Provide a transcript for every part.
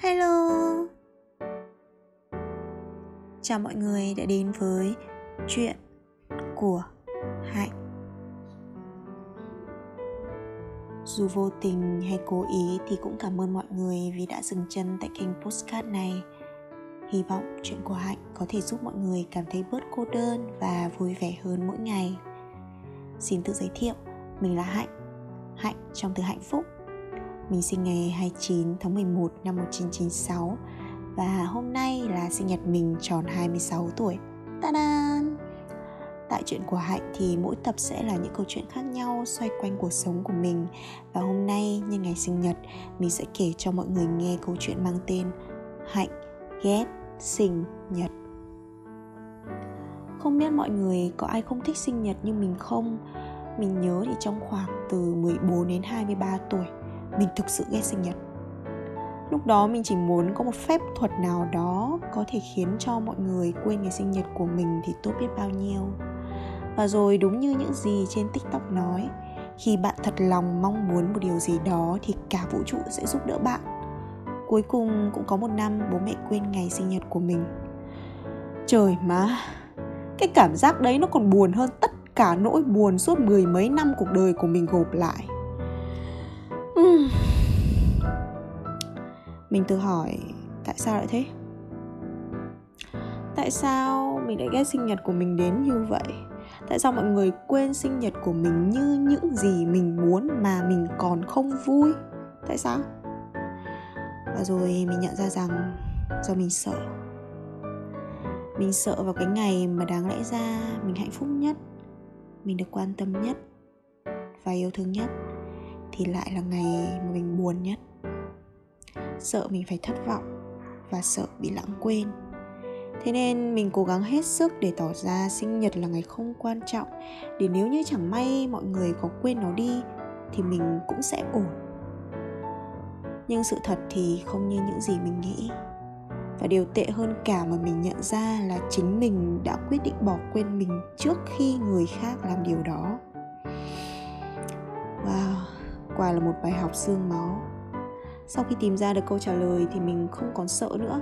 Hello. Chào mọi người đã đến với chuyện của Hạnh. Dù vô tình hay cố ý thì cũng cảm ơn mọi người vì đã dừng chân tại kênh postcard này. Hy vọng chuyện của Hạnh có thể giúp mọi người cảm thấy bớt cô đơn và vui vẻ hơn mỗi ngày. Xin tự giới thiệu, mình là Hạnh. Hạnh trong từ hạnh phúc. Mình sinh ngày 29 tháng 11 năm 1996 Và hôm nay là sinh nhật mình tròn 26 tuổi. Ta-da! Tại chuyện của Hạnh thì mỗi tập sẽ là những câu chuyện khác nhau xoay quanh cuộc sống của mình. Và hôm nay, nhân ngày sinh nhật, mình sẽ kể cho mọi người nghe câu chuyện mang tên Hạnh ghét sinh nhật. Không biết mọi người có ai không thích sinh nhật như mình không? Mình nhớ thì trong khoảng từ 14 đến 23 tuổi. Mình thực sự ghét sinh nhật. Lúc đó mình chỉ muốn có một phép thuật nào đó Có thể khiến cho mọi người quên ngày sinh nhật của mình thì tốt biết bao nhiêu. Và rồi đúng như những gì trên tiktok nói, Khi bạn thật lòng mong muốn một điều gì đó Thì cả vũ trụ sẽ giúp đỡ bạn. Cuối cùng cũng có một năm bố mẹ quên ngày sinh nhật của mình. Trời má, Cái cảm giác đấy nó còn buồn hơn tất cả nỗi buồn suốt mười mấy năm cuộc đời của mình gộp lại uhm. mình tự hỏi, tại sao lại thế? Tại sao mình lại ghét sinh nhật của mình đến như vậy? Tại sao mọi người quên sinh nhật của mình như những gì mình muốn mà mình còn không vui? Tại sao? Và rồi mình nhận ra rằng do mình sợ. Mình sợ vào cái ngày mà đáng lẽ ra mình hạnh phúc nhất, mình được quan tâm nhất và yêu thương nhất thì lại là ngày mà mình buồn nhất. Sợ mình phải thất vọng và sợ bị lãng quên. Thế nên mình cố gắng hết sức để tỏ ra sinh nhật là ngày không quan trọng, để nếu như chẳng may mọi người có quên nó đi thì mình cũng sẽ ổn. Nhưng sự thật thì không như những gì mình nghĩ. Và điều tệ hơn cả mà mình nhận ra là chính mình đã quyết định bỏ quên mình trước khi người khác làm điều đó. Wow quả là một bài học xương máu. Sau khi tìm ra được câu trả lời thì mình không còn sợ nữa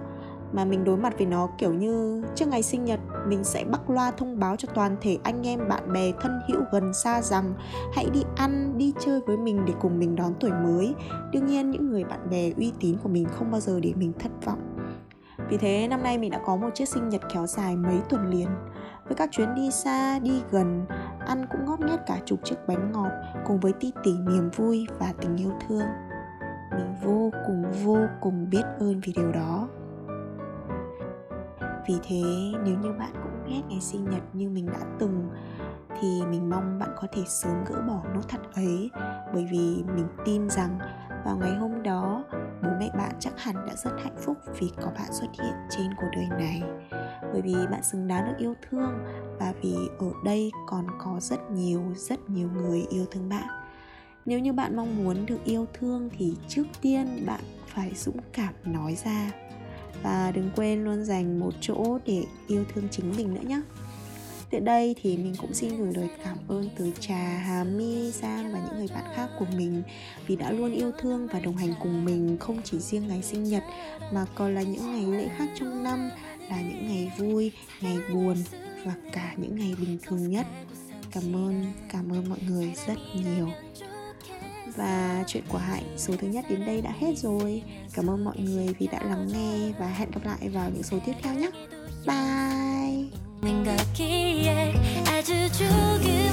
mà mình đối mặt với nó kiểu như trước ngày sinh nhật mình sẽ bắt loa thông báo cho toàn thể anh em bạn bè thân hữu gần xa rằng hãy đi ăn đi chơi với mình để cùng mình đón tuổi mới. Đương nhiên những người bạn bè uy tín của mình không bao giờ để mình thất vọng. Vì thế năm nay mình đã có một chiếc sinh nhật kéo dài mấy tuần liền. Với các chuyến đi xa, đi gần, ăn cũng ngót nghét cả chục chiếc bánh ngọt cùng với ti tỉ niềm vui và tình yêu thương. Mình vô cùng vô cùng biết ơn vì điều đó. Vì thế, nếu như bạn cũng ghét ngày sinh nhật như mình đã từng, thì mình mong bạn có thể sớm gỡ bỏ nốt thắt ấy, bởi vì mình tin rằng vào ngày hôm đó, bố mẹ bạn chắc hẳn đã rất hạnh phúc vì có bạn xuất hiện trên cuộc đời này bởi vì bạn xứng đáng được yêu thương và vì ở đây còn có rất nhiều rất nhiều người yêu thương bạn. Nếu như bạn mong muốn được yêu thương thì trước tiên bạn phải dũng cảm nói ra. Và đừng quên luôn dành một chỗ để yêu thương chính mình nữa nhé. Tiện đây thì mình cũng xin gửi lời cảm ơn từ Trà, Hà My, Giang và những người bạn khác của mình vì đã luôn yêu thương và đồng hành cùng mình không chỉ riêng ngày sinh nhật mà còn là những ngày lễ khác trong năm, là những ngày vui, ngày buồn và cả những ngày bình thường nhất. Cảm ơn, cảm ơn mọi người rất nhiều. Và chuyện của Hạnh số thứ nhất đến đây đã hết rồi Cảm ơn mọi người vì đã lắng nghe Và hẹn gặp lại vào những số tiếp theo nhé Bye 있는 거기에 아주 조금